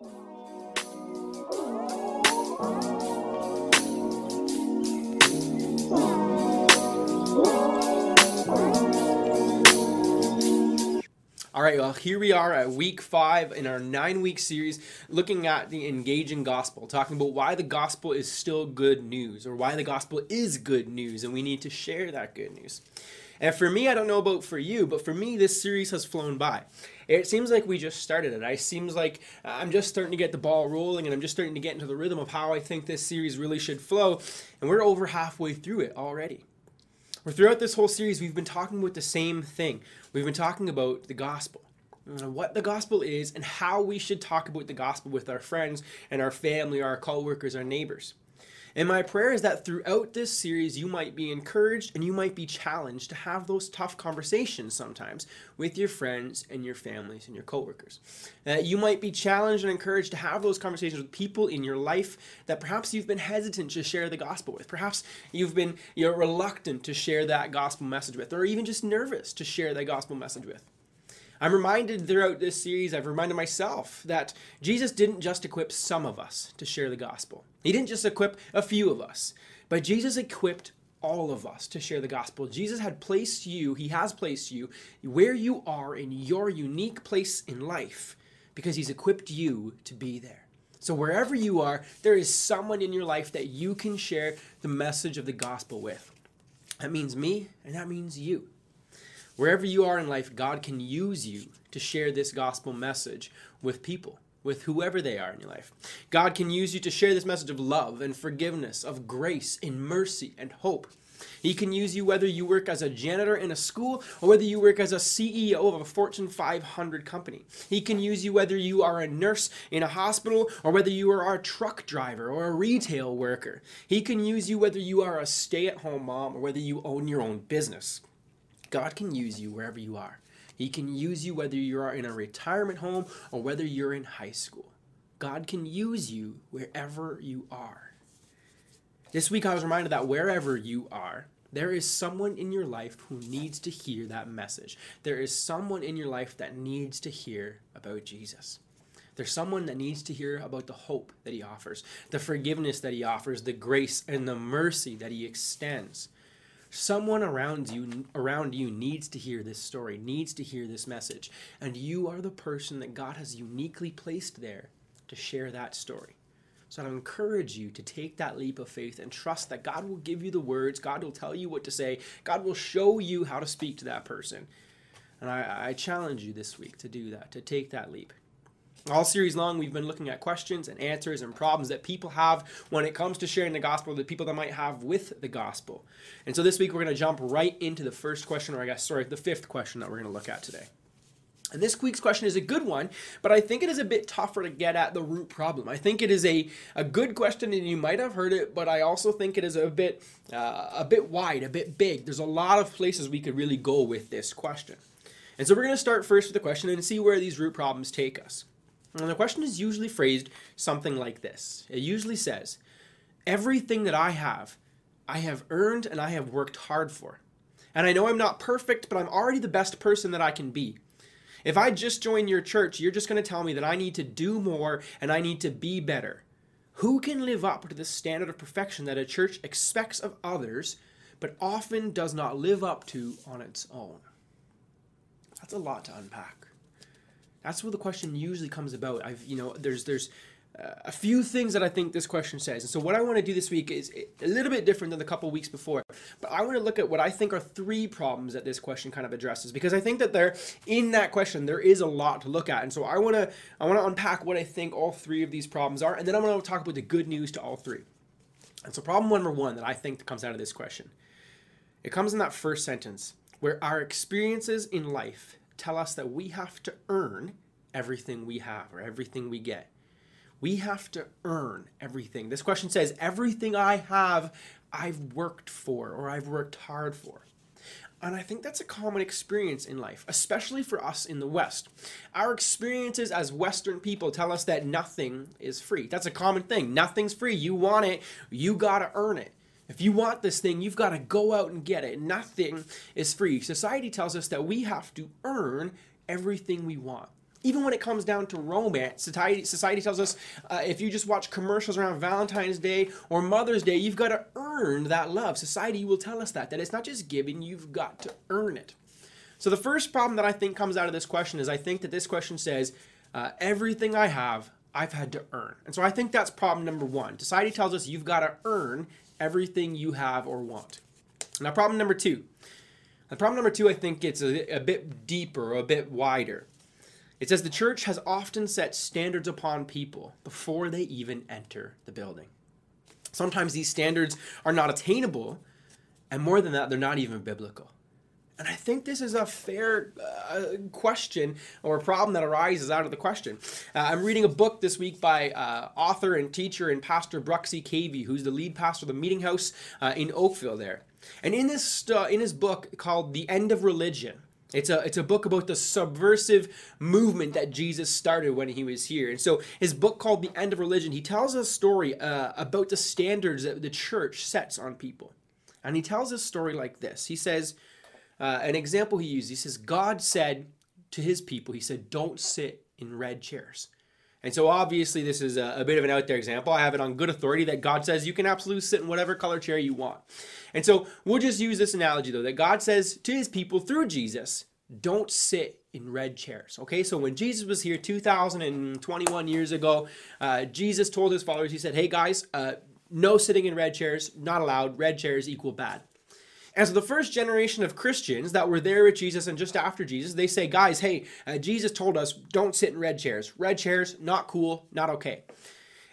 All right, well, here we are at week five in our nine week series looking at the engaging gospel, talking about why the gospel is still good news or why the gospel is good news and we need to share that good news. And for me, I don't know about for you, but for me, this series has flown by. It seems like we just started it. It seems like uh, I'm just starting to get the ball rolling and I'm just starting to get into the rhythm of how I think this series really should flow. And we're over halfway through it already. Where throughout this whole series, we've been talking about the same thing. We've been talking about the gospel, uh, what the gospel is, and how we should talk about the gospel with our friends and our family, our coworkers, our neighbors. And my prayer is that throughout this series, you might be encouraged and you might be challenged to have those tough conversations sometimes with your friends and your families and your coworkers. That you might be challenged and encouraged to have those conversations with people in your life that perhaps you've been hesitant to share the gospel with. Perhaps you've been you're reluctant to share that gospel message with, or even just nervous to share that gospel message with. I'm reminded throughout this series, I've reminded myself that Jesus didn't just equip some of us to share the gospel. He didn't just equip a few of us, but Jesus equipped all of us to share the gospel. Jesus had placed you, He has placed you where you are in your unique place in life because He's equipped you to be there. So, wherever you are, there is someone in your life that you can share the message of the gospel with. That means me, and that means you. Wherever you are in life, God can use you to share this gospel message with people, with whoever they are in your life. God can use you to share this message of love and forgiveness, of grace and mercy and hope. He can use you whether you work as a janitor in a school or whether you work as a CEO of a Fortune 500 company. He can use you whether you are a nurse in a hospital or whether you are a truck driver or a retail worker. He can use you whether you are a stay at home mom or whether you own your own business. God can use you wherever you are. He can use you whether you are in a retirement home or whether you're in high school. God can use you wherever you are. This week I was reminded that wherever you are, there is someone in your life who needs to hear that message. There is someone in your life that needs to hear about Jesus. There's someone that needs to hear about the hope that he offers, the forgiveness that he offers, the grace and the mercy that he extends. Someone around you around you needs to hear this story, needs to hear this message, and you are the person that God has uniquely placed there to share that story. So I encourage you to take that leap of faith and trust that God will give you the words, God will tell you what to say, God will show you how to speak to that person. And I, I challenge you this week to do that, to take that leap. All series long, we've been looking at questions and answers and problems that people have when it comes to sharing the gospel, the people that might have with the gospel. And so this week, we're going to jump right into the first question, or I guess, sorry, the fifth question that we're going to look at today. And this week's question is a good one, but I think it is a bit tougher to get at the root problem. I think it is a, a good question, and you might have heard it, but I also think it is a bit uh, a bit wide, a bit big. There's a lot of places we could really go with this question. And so we're going to start first with the question and see where these root problems take us. And the question is usually phrased something like this it usually says, Everything that I have, I have earned and I have worked hard for. And I know I'm not perfect, but I'm already the best person that I can be. If I just join your church, you're just going to tell me that I need to do more and I need to be better. Who can live up to the standard of perfection that a church expects of others, but often does not live up to on its own? That's a lot to unpack. That's what the question usually comes about. I've you know there's there's uh, a few things that I think this question says. And so what I want to do this week is a little bit different than the couple weeks before. But I want to look at what I think are three problems that this question kind of addresses because I think that there in that question there is a lot to look at. And so I want to I want to unpack what I think all three of these problems are and then I'm going to talk about the good news to all three. And so problem number 1 that I think comes out of this question. It comes in that first sentence where our experiences in life tell us that we have to earn everything we have or everything we get. We have to earn everything. This question says, Everything I have, I've worked for or I've worked hard for. And I think that's a common experience in life, especially for us in the West. Our experiences as Western people tell us that nothing is free. That's a common thing. Nothing's free. You want it, you got to earn it. If you want this thing, you've got to go out and get it. Nothing is free. Society tells us that we have to earn everything we want. Even when it comes down to romance, society, society tells us uh, if you just watch commercials around Valentine's Day or Mother's Day, you've got to earn that love. Society will tell us that, that it's not just given, you've got to earn it. So the first problem that I think comes out of this question is I think that this question says, uh, everything I have, I've had to earn. And so I think that's problem number one. Society tells us you've got to earn everything you have or want. Now, problem number two. The problem number two, I think, gets a, a bit deeper, a bit wider. It says the church has often set standards upon people before they even enter the building. Sometimes these standards are not attainable, and more than that, they're not even biblical. And I think this is a fair uh, question or a problem that arises out of the question. Uh, I'm reading a book this week by uh, author and teacher and pastor Bruxy Cavey, who's the lead pastor of the Meeting House uh, in Oakville there. And in this in his book called The End of Religion, it's a, it's a book about the subversive movement that Jesus started when he was here. And so, his book called The End of Religion, he tells a story uh, about the standards that the church sets on people. And he tells a story like this He says, uh, an example he used, he says, God said to his people, He said, don't sit in red chairs. And so obviously this is a, a, bit of an out there example. I have it on good authority that God says you can absolutely sit in whatever color chair you want. And so we'll just use this analogy though that God says to his people through Jesus, don't sit in red chairs. Okay, so when Jesus was here 2021 years ago, uh, Jesus told his followers, he said, hey guys, uh, no sitting in red chairs, not allowed. Red chairs equal bad. And so the first generation of Christians that were there with Jesus and just after Jesus, they say, guys, hey, uh, Jesus told us don't sit in red chairs. Red chairs, not cool, not okay.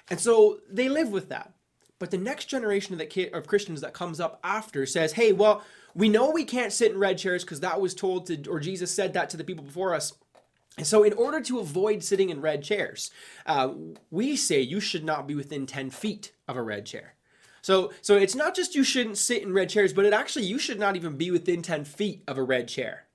And so they live with that. But the next generation of, the of Christians that comes up after says, hey, well, we know we can't sit in red chairs because that was told to, or Jesus said that to the people before us. And so, in order to avoid sitting in red chairs, uh, we say you should not be within 10 feet of a red chair. So, so it's not just you shouldn't sit in red chairs, but it actually you should not even be within 10 feet of a red chair.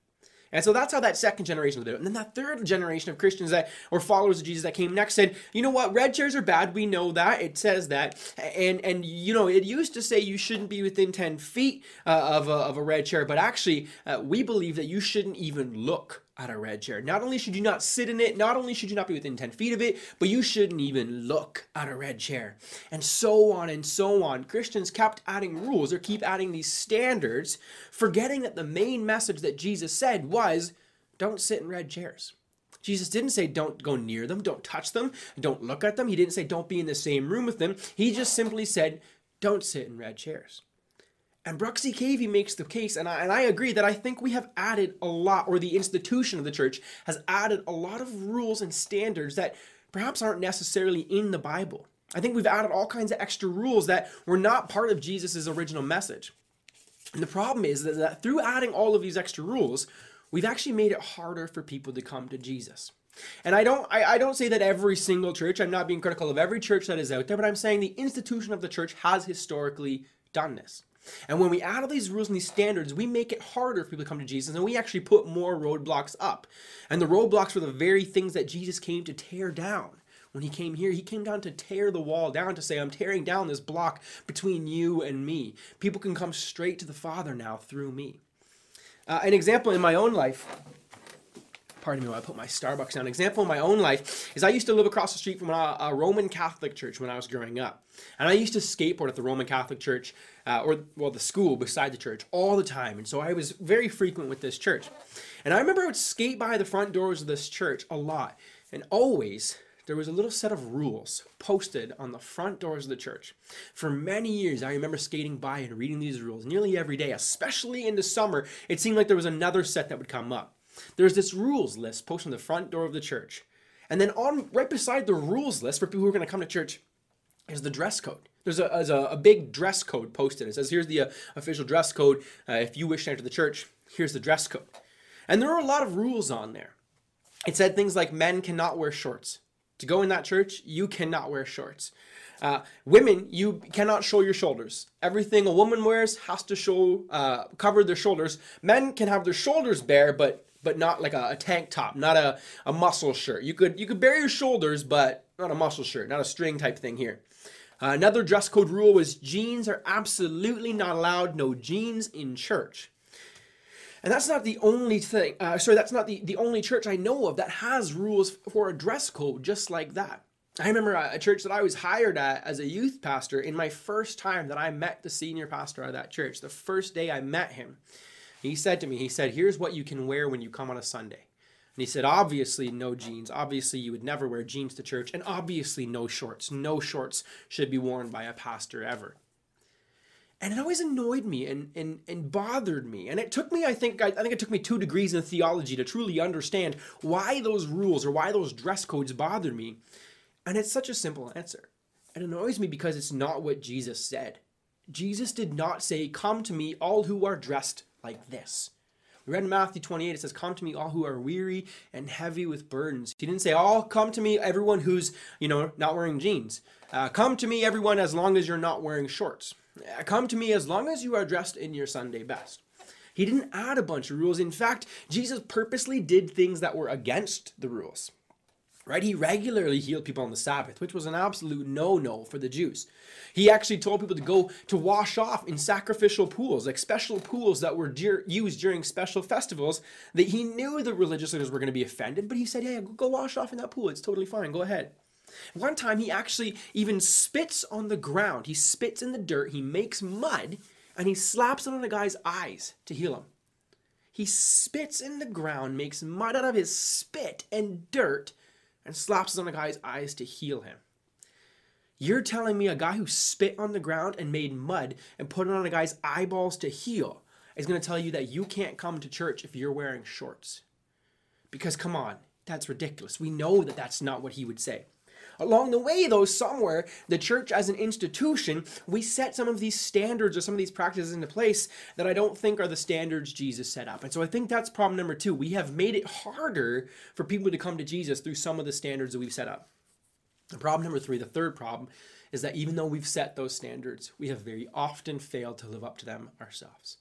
And so that's how that second generation do it. And then that third generation of Christians that or followers of Jesus that came next said, you know what, red chairs are bad. We know that. It says that. And and you know, it used to say you shouldn't be within 10 feet uh, of, a, of a red chair, but actually uh, we believe that you shouldn't even look at a red chair. Not only should you not sit in it, not only should you not be within 10 feet of it, but you shouldn't even look at a red chair. And so on and so on. Christians kept adding rules or keep adding these standards, forgetting that the main message that Jesus said was don't sit in red chairs. Jesus didn't say don't go near them, don't touch them, don't look at them. He didn't say don't be in the same room with them. He just simply said don't sit in red chairs. And Bruxy Cavey makes the case, and I, and I agree that I think we have added a lot, or the institution of the church has added a lot of rules and standards that perhaps aren't necessarily in the Bible. I think we've added all kinds of extra rules that were not part of Jesus' original message. And the problem is that through adding all of these extra rules, we've actually made it harder for people to come to Jesus. And I don't I, I don't say that every single church, I'm not being critical of every church that is out there, but I'm saying the institution of the church has historically done this. And when we add all these rules and these standards, we make it harder for people to come to Jesus and we actually put more roadblocks up. And the roadblocks were the very things that Jesus came to tear down. When he came here, he came down to tear the wall down to say, I'm tearing down this block between you and me. People can come straight to the Father now through me. Uh, an example in my own life pardon me while I put my Starbucks down. An example in my own life is I used to live across the street from a, a, Roman Catholic church when I was growing up. And I used to skateboard at the Roman Catholic church, uh, or, well, the school beside the church all the time. And so I was very frequent with this church. And I remember I would skate by the front doors of this church a lot. And always there was a little set of rules posted on the front doors of the church. For many years, I remember skating by and reading these rules nearly every day, especially in the summer. It seemed like there was another set that would come up. There's this rules list posted on the front door of the church. And then on right beside the rules list for people who are going to come to church is the dress code. There's a, a, a big dress code posted. It says, here's the uh, official dress code. Uh, if you wish to enter the church, here's the dress code. And there are a lot of rules on there. It said things like men cannot wear shorts. To go in that church, you cannot wear shorts. Uh, women, you cannot show your shoulders. Everything a woman wears has to show, uh, cover their shoulders. Men can have their shoulders bare, but but not like a, a, tank top, not a, a muscle shirt. You could you could bare your shoulders, but not a muscle shirt, not a string type thing here. Uh, another dress code rule was jeans are absolutely not allowed. No jeans in church. And that's not the only thing, uh, sorry, that's not the, the only church I know of that has rules for a dress code just like that. I remember a church that I was hired at as a youth pastor in my first time that I met the senior pastor of that church. The first day I met him, he said to me, he said, Here's what you can wear when you come on a Sunday. And he said, Obviously, no jeans. Obviously, you would never wear jeans to church. And obviously, no shorts. No shorts should be worn by a pastor ever. And it always annoyed me and, and, and bothered me. And it took me, I think, I, I think it took me two degrees in theology to truly understand why those rules or why those dress codes bothered me. And it's such a simple answer. It annoys me because it's not what Jesus said. Jesus did not say, Come to me, all who are dressed like this. We read in Matthew 28, it says, Come to me, all who are weary and heavy with burdens. He didn't say, All come to me, everyone who's, you know, not wearing jeans. Uh, come to me, everyone, as long as you're not wearing shorts. Uh, come to me as long as you are dressed in your Sunday best. He didn't add a bunch of rules. In fact, Jesus purposely did things that were against the rules right? He regularly healed people on the Sabbath, which was an absolute no-no for the Jews. He actually told people to go to wash off in sacrificial pools, like special pools that were used during special festivals. That he knew the religious leaders were going to be offended, but he said, "Yeah, go wash off in that pool. It's totally fine. Go ahead." One time, he actually even spits on the ground. He spits in the dirt. He makes mud, and he slaps it on a guy's eyes to heal him. He spits in the ground, makes mud out of his spit and dirt, and slaps on a guy's eyes to heal him. You're telling me a guy who spit on the ground and made mud and put it on a guy's eyeballs to heal is going to tell you that you can't come to church if you're wearing shorts. Because come on, that's ridiculous. We know that that's not what he would say. Along the way, though, somewhere, the church as an institution, we set some of these standards or some of these practices into place that I don't think are the standards Jesus set up. And so I think that's problem number two. We have made it harder for people to come to Jesus through some of the standards that we've set up. And problem number three, the third problem, is that even though we've set those standards, we have very often failed to live up to them ourselves.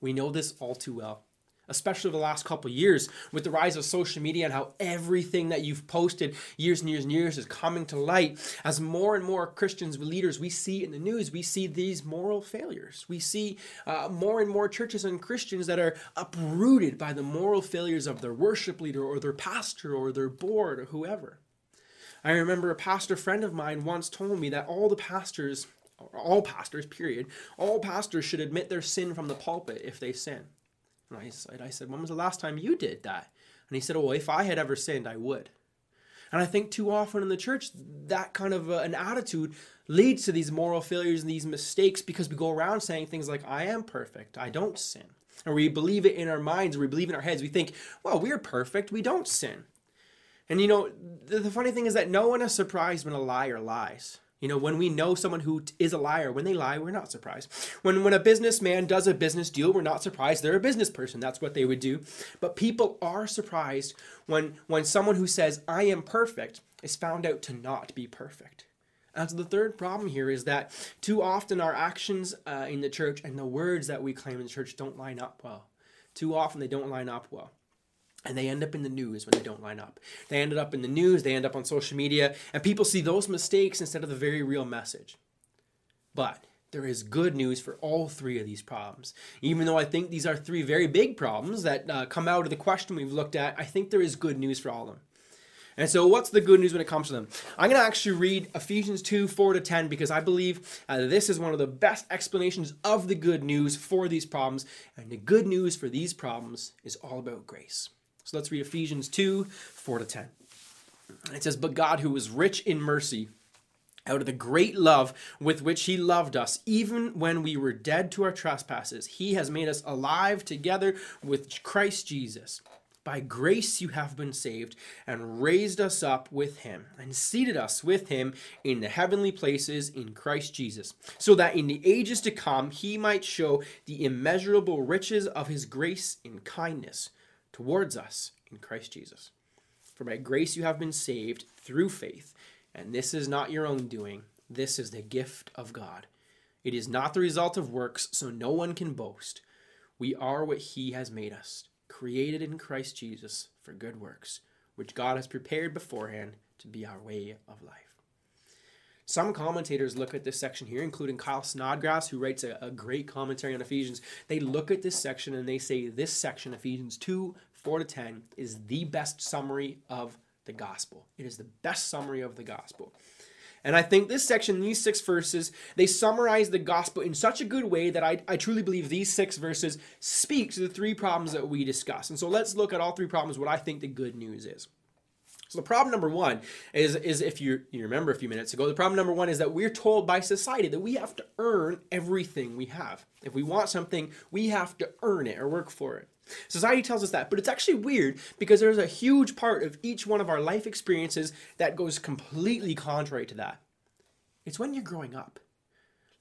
We know this all too well especially the last couple years with the rise of social media and how everything that you've posted years and years and years is coming to light as more and more christians leaders we see in the news we see these moral failures. We see uh, more and more churches and christians that are uprooted by the moral failures of their worship leader or their pastor or their board or whoever. I remember a pastor friend of mine once told me that all the pastors all pastors period all pastors should admit their sin from the pulpit if they sin and I said, I said, when was the last time you did that? And he said, well, if I had ever sinned, I would. And I think too often in the church, that kind of uh, an attitude leads to these moral failures and these mistakes because we go around saying things like, I am perfect, I don't sin. Or we believe it in our minds, we believe in our heads. We think, well, we're perfect, we don't sin. And you know, the, the funny thing is that no one is surprised when a liar lies. You know, when we know someone who is a liar, when they lie, we're not surprised. When when a businessman does a business deal, we're not surprised they're a business person. That's what they would do. But people are surprised when when someone who says I am perfect is found out to not be perfect. And so the third problem here is that too often our actions uh, in the church and the words that we claim in the church don't line up well. Too often they don't line up well and they end up in the news when they don't line up. They ended up in the news, they end up on social media, and people see those mistakes instead of the very real message. But there is good news for all three of these problems. Even though I think these are three very big problems that uh, come out of the question we've looked at, I think there is good news for all of them. And so, what's the good news when it comes to them? I'm going to actually read Ephesians 2 4 to 10 because I believe uh, this is one of the best explanations of the good news for these problems. And the good news for these problems is all about grace. So let's read Ephesians 2 4 to 10. It says, But God, who was rich in mercy, out of the great love with which he loved us, even when we were dead to our trespasses, he has made us alive together with Christ Jesus. By grace you have been saved, and raised us up with him, and seated us with him in the heavenly places in Christ Jesus, so that in the ages to come he might show the immeasurable riches of his grace in kindness towards us in Christ Jesus. For by grace you have been saved through faith, and this is not your own doing, this is the gift of God. It is not the result of works, so no one can boast. We are what he has made us, created in Christ Jesus for good works, which God has prepared beforehand to be our way of life. Some commentators look at this section here, including Kyle Snodgrass, who writes a, a, great commentary on Ephesians. They look at this section and they say this section, Ephesians 2 4 to 10, is the best summary of the gospel. It is the best summary of the gospel. And I think this section, these six verses, they summarize the gospel in such a good way that I, I truly believe these six verses speak to the three problems that we discuss. And so let's look at all three problems, what I think the good news is. So the problem number one is, is if you, you remember a few minutes ago, the problem number one is that we're told by society that we have to earn everything we have. If we want something, we have to earn it or work for it. Society tells us that, but it's actually weird because there's a huge part of each one of our life experiences that goes completely contrary to that. It's when you're growing up.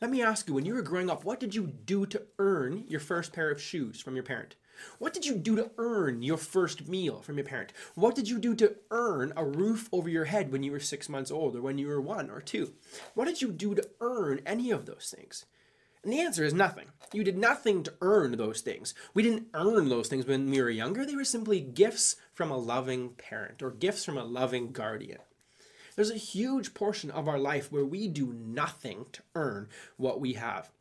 Let me ask you, when you were growing up, what did you do to earn your first pair of shoes from your parent? What did you do to earn your first meal from your parent? What did you do to earn a roof over your head when you were six months old or when you were one or two? What did you do to earn any of those things? And the answer is nothing. You did nothing to earn those things. We didn't earn those things when we were younger. They were simply gifts from a loving parent or gifts from a loving guardian. There's a huge portion of our life where we do nothing to earn what we have.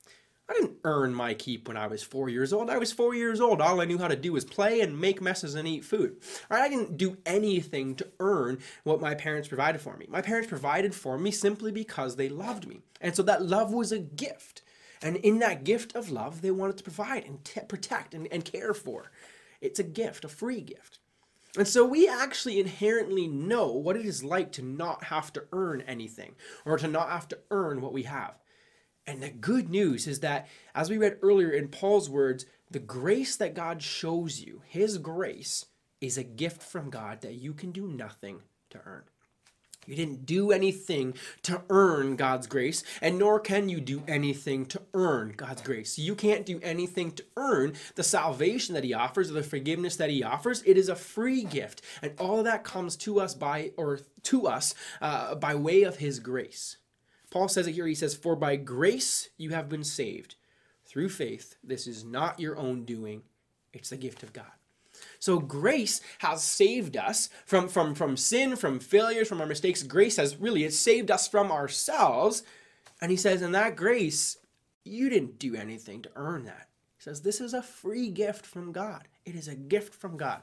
I didn't earn my keep when I was four years old. I was four years old. All I knew how to do was play and make messes and eat food. I didn't do anything to earn what my parents provided for me. My parents provided for me simply because they loved me. And so that love was a gift. And in that gift of love, they wanted to provide and t- protect and, and care for. It's a gift, a free gift. And so we actually inherently know what it is like to not have to earn anything or to not have to earn what we have. And the good news is that, as we read earlier in Paul's words, the grace that God shows you, His grace, is a gift from God that you can do nothing to earn. You didn't do anything to earn God's grace, and nor can you do anything to earn God's grace. You can't do anything to earn the salvation that He offers or the forgiveness that He offers. It is a free gift, and all of that comes to us by or to us uh, by way of His grace. Paul says it here. He says, "For by grace you have been saved through faith. This is not your own doing; it's the gift of God." So grace has saved us from, from, from sin, from failures, from our mistakes. Grace has really, it saved us from ourselves. And he says, in that grace, you didn't do anything to earn that. He says, this is a free gift from God. It is a gift from God.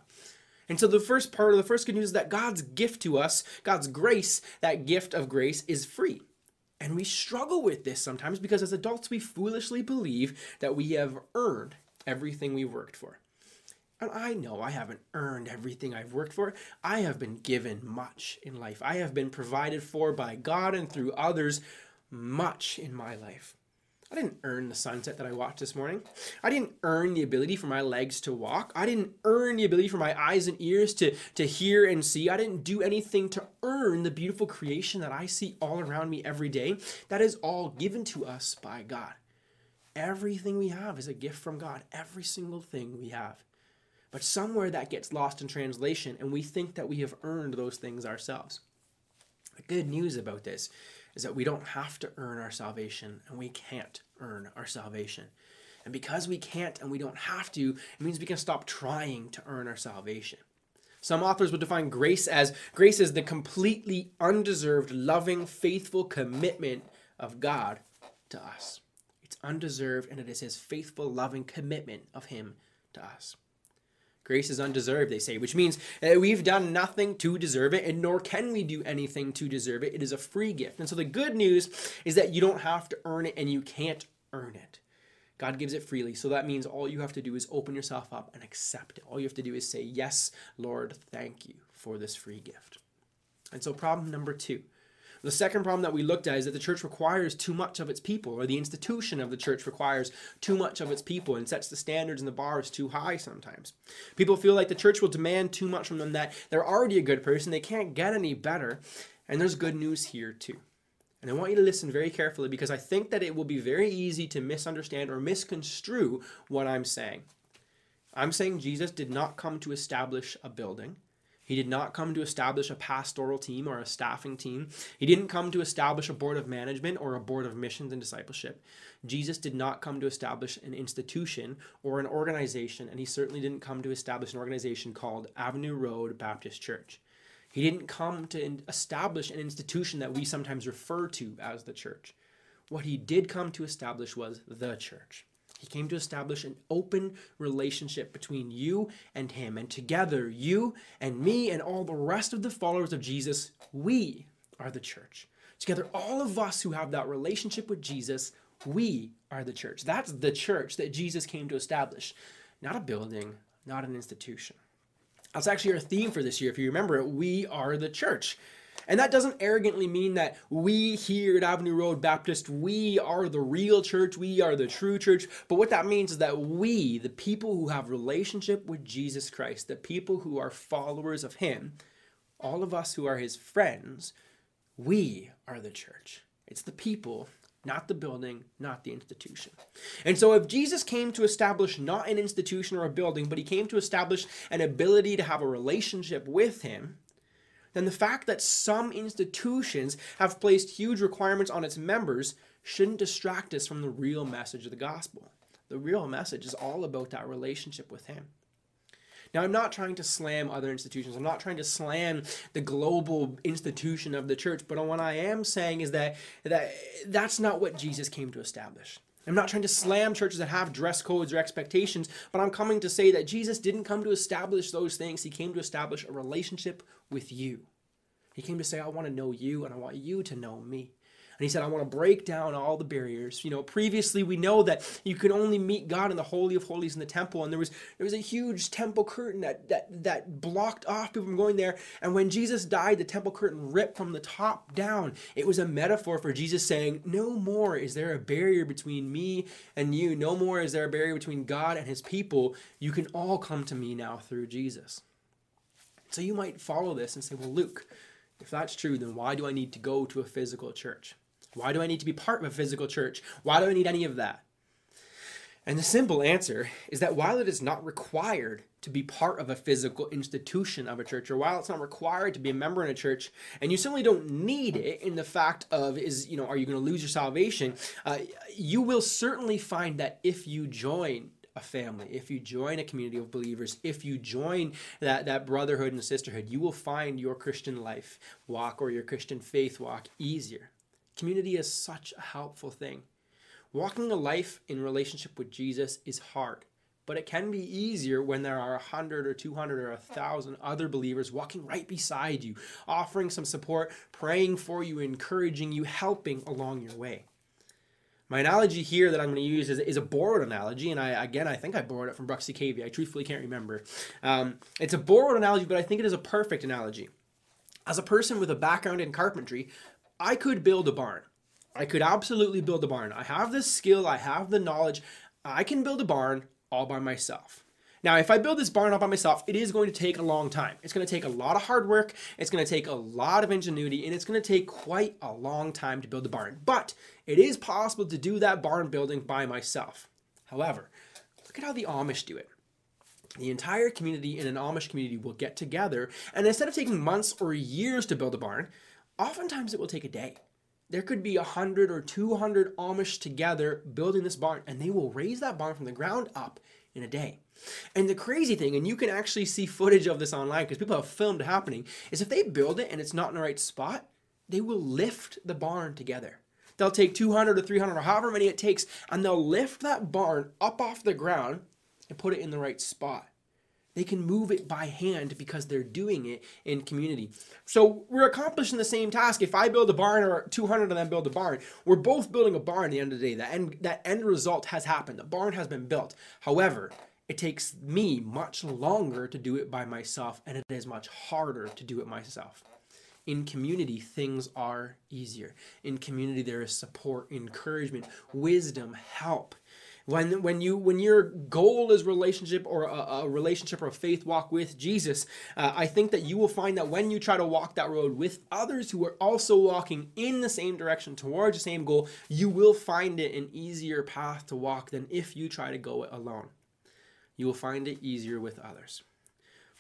And so the first part of the first good news is that God's gift to us, God's grace, that gift of grace is free. And we struggle with this sometimes because as adults we foolishly believe that we have earned everything we worked for. And I know I haven't earned everything I've worked for. I have been given much in life. I have been provided for by God and through others much in my life. I didn't earn the sunset that I watched this morning. I didn't earn the ability for my legs to walk. I didn't earn the ability for my eyes and ears to, to hear and see. I didn't do anything to earn the beautiful creation that I see all around me every day. That is all given to us by God. Everything we have is a gift from God. Every single thing we have. But somewhere that gets lost in translation, and we think that we have earned those things ourselves. The good news about this is that we don't have to earn our salvation, and we can't earn our salvation. And because we can't and we don't have to, it means we can stop trying to earn our salvation. Some authors would define grace as grace is the completely undeserved, loving, faithful commitment of God to us. It's undeserved and it is his faithful, loving commitment of him to us. Grace is undeserved, they say, which means that we've done nothing to deserve it, and nor can we do anything to deserve it. It is a free gift. And so the good news is that you don't have to earn it and you can't earn it. God gives it freely. So that means all you have to do is open yourself up and accept it. All you have to do is say, Yes, Lord, thank you for this free gift. And so, problem number two the second problem that we looked at is that the church requires too much of its people, or the institution of the church requires too much of its people and sets the standards and the bars too high sometimes. People feel like the church will demand too much from them that they're already a good person, they can't get any better. And there's good news here too. And I want you to listen very carefully because I think that it will be very easy to misunderstand or misconstrue what I'm saying. I'm saying Jesus did not come to establish a building. He did not come to establish a pastoral team or a staffing team. He didn't come to establish a board of management or a board of missions and discipleship. Jesus did not come to establish an institution or an organization, and he certainly didn't come to establish an organization called Avenue Road Baptist Church. He didn't come to establish an institution that we sometimes refer to as the church. What he did come to establish was the church. He came to establish an open relationship between you and him. And together, you and me and all the rest of the followers of Jesus, we are the church. Together, all of us who have that relationship with Jesus, we are the church. That's the church that Jesus came to establish, not a building, not an institution. That's actually our theme for this year. If you remember it, we are the church. And that doesn't arrogantly mean that we here at Avenue Road Baptist, we are the real church, we are the true church. But what that means is that we, the people who have relationship with Jesus Christ, the people who are followers of him, all of us who are his friends, we are the church. It's the people not the building, not the institution. And so, if Jesus came to establish not an institution or a building, but he came to establish an ability to have a relationship with him, then the fact that some institutions have placed huge requirements on its members shouldn't distract us from the real message of the gospel. The real message is all about that relationship with him. Now, I'm not trying to slam other institutions. I'm not trying to slam the global institution of the church. But what I am saying is that, that that's not what Jesus came to establish. I'm not trying to slam churches that have dress codes or expectations, but I'm coming to say that Jesus didn't come to establish those things. He came to establish a relationship with you. He came to say, I want to know you and I want you to know me. And he said, I want to break down all the barriers. You know, previously we know that you could only meet God in the Holy of Holies in the temple. And there was there was a huge temple curtain that that that blocked off people from going there. And when Jesus died, the temple curtain ripped from the top down. It was a metaphor for Jesus saying, No more is there a barrier between me and you. No more is there a barrier between God and his people. You can all come to me now through Jesus. So you might follow this and say, Well, Luke, if that's true, then why do I need to go to a physical church? Why do I need to be part of a physical church? Why do I need any of that? And the simple answer is that while it is not required to be part of a physical institution of a church, or while it's not required to be a member in a church, and you certainly don't need it in the fact of is, you know, are you going to lose your salvation? Uh, you will certainly find that if you join a family, if you join a community of believers, if you join that, that brotherhood and sisterhood, you will find your Christian life walk or your Christian faith walk easier. Community is such a helpful thing. Walking a life in relationship with Jesus is hard, but it can be easier when there are a hundred or two hundred or a thousand other believers walking right beside you, offering some support, praying for you, encouraging you, helping along your way. My analogy here that I'm going to use is, is a borrowed analogy, and I again I think I borrowed it from Bruxy Cavey. I truthfully can't remember. Um, it's a borrowed analogy, but I think it is a perfect analogy. As a person with a background in carpentry, I could build a barn. I could absolutely build a barn. I have the skill, I have the knowledge. I can build a barn all by myself. Now, if I build this barn all by myself, it is going to take a long time. It's going to take a lot of hard work, it's going to take a lot of ingenuity, and it's going to take quite a long time to build a barn. But it is possible to do that barn building by myself. However, look at how the Amish do it. The entire community in an Amish community will get together, and instead of taking months or years to build a barn, oftentimes it will take a day. There could be 100 or 200 Amish together building this barn, and they will raise that barn from the ground up in a day. And the crazy thing, and you can actually see footage of this online because people have filmed it happening, is if they build it and it's not in the right spot, they will lift the barn together. They'll take 200 or 300 or however many it takes, and they'll lift that barn up off the ground and put it in the right spot. They can move it by hand because they're doing it in community. So we're accomplishing the same task. If I build a barn or 200 of them build a barn, we're both building a barn at the end of the day. That end, that end result has happened. The barn has been built. However, it takes me much longer to do it by myself, and it is much harder to do it myself. In community, things are easier. In community, there is support, encouragement, wisdom, help. When when you when your goal is relationship or a, a relationship or a faith walk with Jesus, uh, I think that you will find that when you try to walk that road with others who are also walking in the same direction towards the same goal, you will find it an easier path to walk than if you try to go it alone. You will find it easier with others.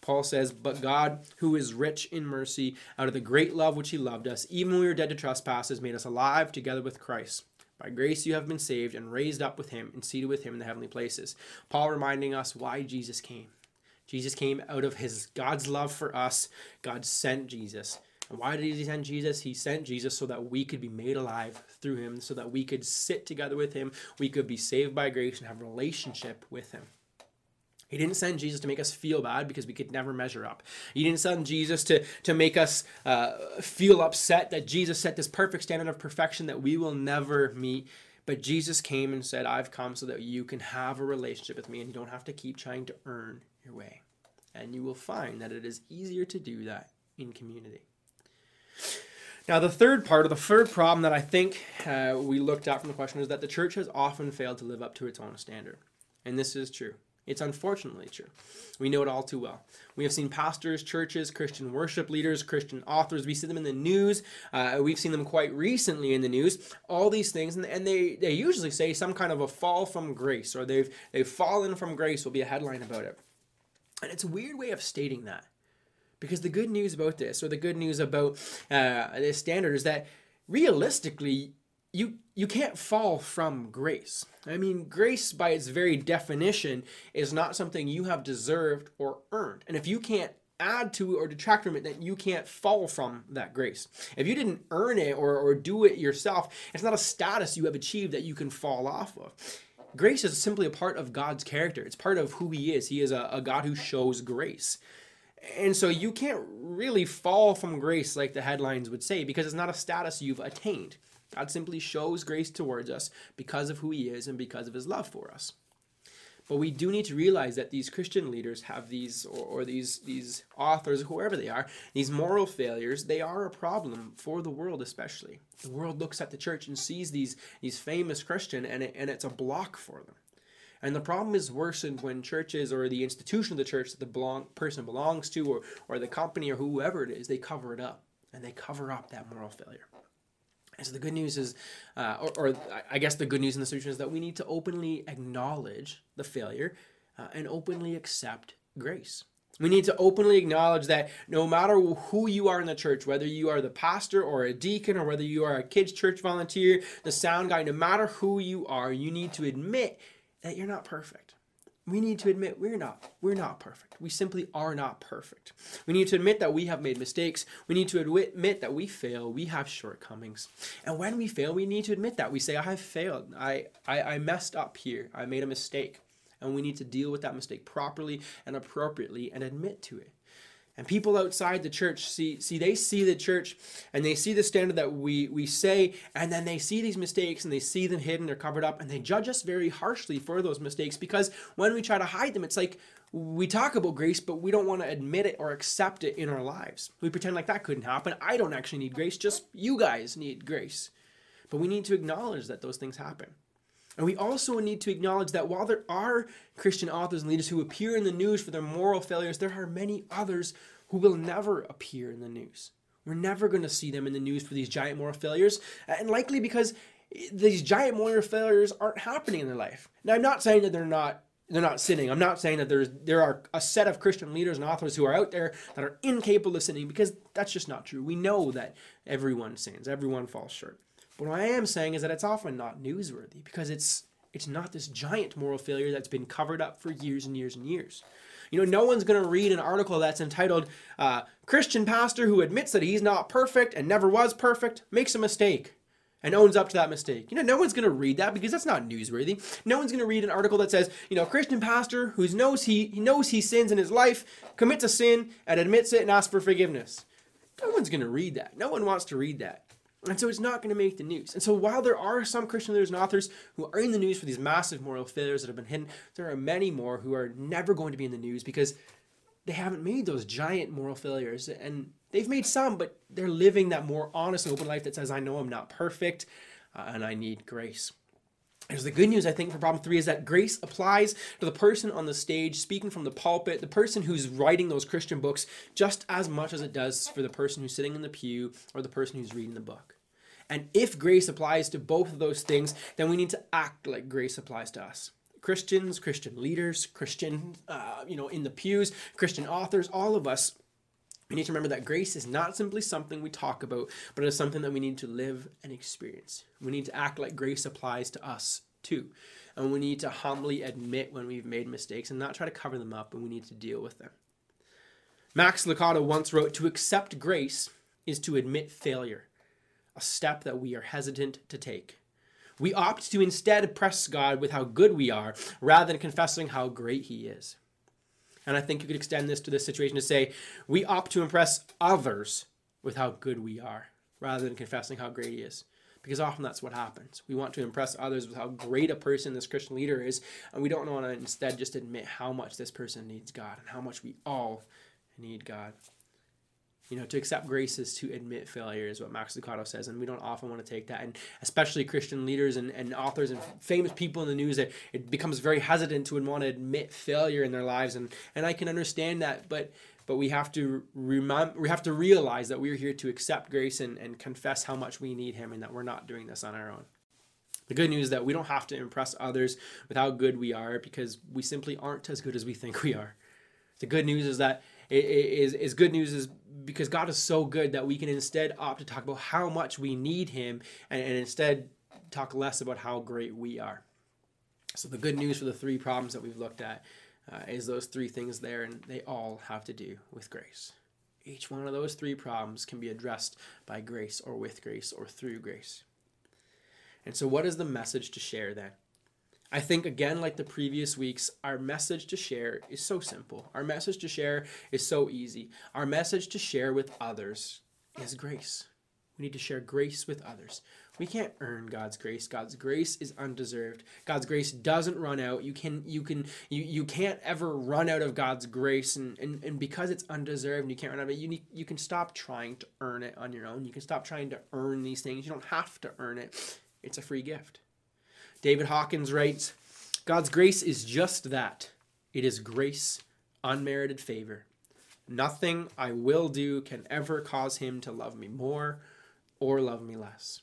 Paul says, But God, who is rich in mercy, out of the great love which he loved us, even when we were dead to trespasses, made us alive together with Christ. By grace you have been saved and raised up with him and seated with him in the heavenly places. Paul reminding us why Jesus came Jesus came out of his God's love for us. God sent Jesus. And why did he send Jesus? He sent Jesus so that we could be made alive through him, so that we could sit together with him, we could be saved by grace and have relationship with him. He didn't send Jesus to make us feel bad because we could never measure up. He didn't send Jesus to, to make us uh, feel upset that Jesus set this perfect standard of perfection that we will never meet. But Jesus came and said, I've come so that you can have a relationship with me and you don't have to keep trying to earn your way. And you will find that it is easier to do that in community. Now, the third part, or the third problem that I think uh, we looked at from the question is that the church has often failed to live up to its own standard. And this is true. It's unfortunately true. We know it all too well. We have seen pastors, churches, Christian worship leaders, Christian authors. We see them in the news. Uh, we've seen them quite recently in the news. All these things, and, and they, they usually say some kind of a fall from grace, or they've they've fallen from grace. Will be a headline about it. And it's a weird way of stating that, because the good news about this, or the good news about uh, this standard, is that realistically, you you can't fall from grace. I mean, grace by its very definition is not something you have deserved or earned. And if you can't add to or detract from it, then you can't fall from that grace. If you didn't earn it or, or do it yourself, it's not a status you have achieved that you can fall off of. Grace is simply a part of God's character. It's part of who He is. He is a, a God who shows grace. And so you can't really fall from grace like the headlines would say because it's not a status you've attained. God simply shows grace towards us because of who He is and because of His love for us. But we do need to realize that these Christian leaders have these, or, or, these these authors, whoever they are, these moral failures. They are a problem for the world, especially. The world looks at the church and sees these these famous Christian, and it, and it's a block for them. And the problem is worsened when churches or the institution of the church that the belong, person belongs to, or or the company or whoever it is, they cover it up and they cover up that moral failure. And so the good news is, uh, or, or, I guess the good news in the solution is that we need to openly acknowledge the failure uh, and openly accept grace. We need to openly acknowledge that no matter who you are in the church, whether you are the pastor or a deacon or whether you are a kids' church volunteer, the sound guy, no matter who you are, you need to admit that you're not perfect we need to admit we're not we're not perfect. We simply are not perfect. We need to admit that we have made mistakes. We need to admit that we fail. We have shortcomings. And when we fail we need to admit that. We say i have failed. I i, I messed up here. I made a mistake. And we need to deal with that mistake properly and appropriately and admit to it and people outside the church see see they see the church and they see the standard that we we say and then they see these mistakes and they see them hidden they're covered up and they judge us very harshly for those mistakes because when we try to hide them it's like we talk about grace but we don't want to admit it or accept it in our lives. We pretend like that couldn't happen. I don't actually need grace just you guys need grace. But we need to acknowledge that those things happen and we also need to acknowledge that while there are Christian authors and leaders who appear in the news for their moral failures, there are many others who will never appear in the news. We're never going to see them in the news for these giant moral failures, and likely because these giant moral failures aren't happening in their life. Now, I'm not saying that they're not they're not sinning. I'm not saying that there's there are a set of Christian leaders and authors who are out there that are incapable of sinning because that's just not true. We know that everyone sins, everyone falls short. But what I am saying is that it's often not newsworthy because it's it's not this giant moral failure that's been covered up for years and years and years. You know, no one's going to read an article that's entitled uh, Christian Pastor Who Admits That He's Not Perfect and Never Was Perfect Makes a Mistake and owns up to that mistake. You know, no one's going to read that because that's not newsworthy. No one's going to read an article that says, you know, Christian pastor who knows he, he knows he sins in his life, commits a sin and admits it and asks for forgiveness. No one's going to read that. No one wants to read that. And so it's not going to make the news. And so while there are some Christian leaders and authors who are in the news for these massive moral failures that have been hidden, there are many more who are never going to be in the news because they haven't made those giant moral failures. And they've made some, but they're living that more honest and open life that says, I know I'm not perfect uh, and I need grace. There's the good news, I think, for problem three is that grace applies to the person on the stage speaking from the pulpit, the person who's writing those Christian books, just as much as it does for the person who's sitting in the pew or the person who's reading the book. And if grace applies to both of those things, then we need to act like grace applies to us. Christians, Christian leaders, Christian, uh, you know, in the pews, Christian authors, all of us, we need to remember that grace is not simply something we talk about, but it is something that we need to live and experience. We need to act like grace applies to us too. and we need to humbly admit when we've made mistakes and not try to cover them up, and we need to deal with them. Max Lucado once wrote To accept grace is to admit failure, a step that we are hesitant to take. We opt to instead press God with how good we are rather than confessing how great He is. And I think you could extend this to this situation to say we opt to impress others with how good we are rather than confessing how great He is. Because often that's what happens. We want to impress others with how great a person this Christian leader is, and we don't want to instead just admit how much this person needs God and how much we all need God. You know, to accept grace is to admit failure, is what Max Lucado says, and we don't often want to take that. And especially Christian leaders and, and authors and famous people in the news, it, it becomes very hesitant to want to admit failure in their lives, and and I can understand that, but but we have to remember, we have to realize that we're here to accept grace and, and confess how much we need Him, and that we're not doing this on our own. The good news is that we don't have to impress others with how good we are because we simply aren't as good as we think we are. The good news is that is is good news is because God is so good that we can instead opt to talk about how much we need Him and, and instead talk less about how great we are. So the good news for the three problems that we've looked at uh, is those three things there, and they all have to do with grace. Each one of those three problems can be addressed by grace or with grace or through grace. And so, what is the message to share then? I think, again, like the previous weeks, our message to share is so simple. Our message to share is so easy. Our message to share with others is grace. We need to share grace with others. We can't earn God's grace. God's grace is undeserved. God's grace doesn't run out. You can you can you, you can't ever run out of God's grace and, and, and because it's undeserved and you can't run out of it, you need, you can stop trying to earn it on your own. You can stop trying to earn these things. You don't have to earn it. It's a free gift. David Hawkins writes God's grace is just that it is grace, unmerited favor. Nothing I will do can ever cause him to love me more or love me less.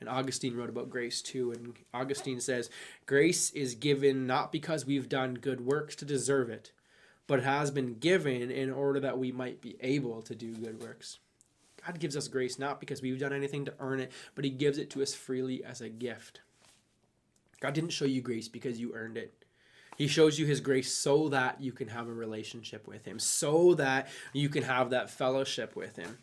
And Augustine wrote about grace too. And Augustine says, Grace is given not because we've done good works to deserve it, but it has been given in order that we might be able to do good works. God gives us grace not because we've done anything to earn it, but He gives it to us freely as a gift. God didn't show you grace because you earned it. He shows you his grace so that you can have a relationship with him, so that you can have that fellowship with him.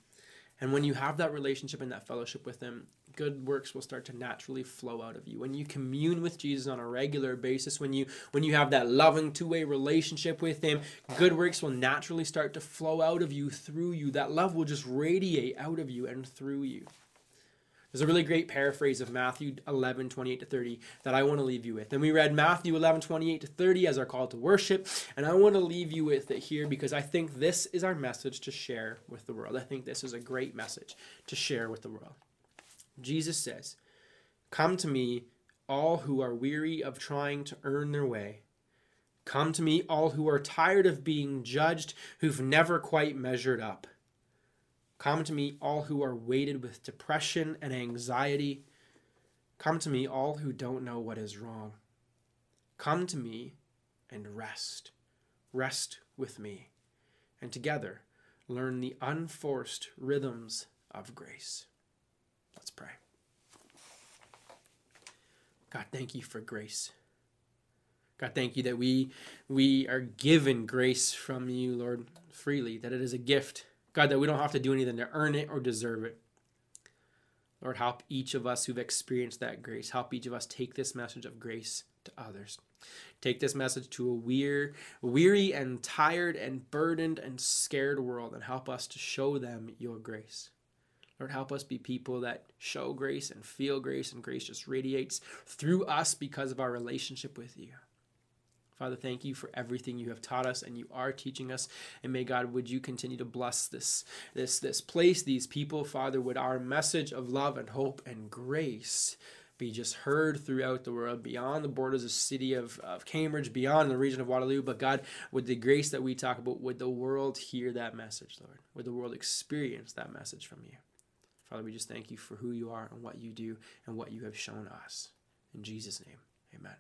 And when you have that relationship and that fellowship with him, good works will start to naturally flow out of you. When you commune with Jesus on a regular basis, when you when you have that loving two-way relationship with him, good works will naturally start to flow out of you through you. That love will just radiate out of you and through you. There's a really great paraphrase of Matthew 11, 28 to 30 that I want to leave you with. And we read Matthew 11, 28 to 30 as our call to worship. And I want to leave you with it here because I think this is our message to share with the world. I think this is a great message to share with the world. Jesus says, Come to me, all who are weary of trying to earn their way. Come to me, all who are tired of being judged, who've never quite measured up. Come to me, all who are weighted with depression and anxiety. Come to me, all who don't know what is wrong. Come to me and rest. Rest with me. And together, learn the unforced rhythms of grace. Let's pray. God, thank you for grace. God, thank you that we we are given grace from you, Lord, freely, that it is a gift God, that we don't have to do anything to earn it or deserve it. Lord, help each of us who've experienced that grace. Help each of us take this message of grace to others. Take this message to a weir, weary and tired and burdened and scared world and help us to show them your grace. Lord, help us be people that show grace and feel grace, and grace just radiates through us because of our relationship with you. Father, thank you for everything you have taught us and you are teaching us. And may God, would you continue to bless this, this, this place, these people, Father, would our message of love and hope and grace be just heard throughout the world, beyond the borders of the city of, of Cambridge, beyond the region of Waterloo. But God, with the grace that we talk about, would the world hear that message, Lord? Would the world experience that message from you? Father, we just thank you for who you are and what you do and what you have shown us. In Jesus' name, amen.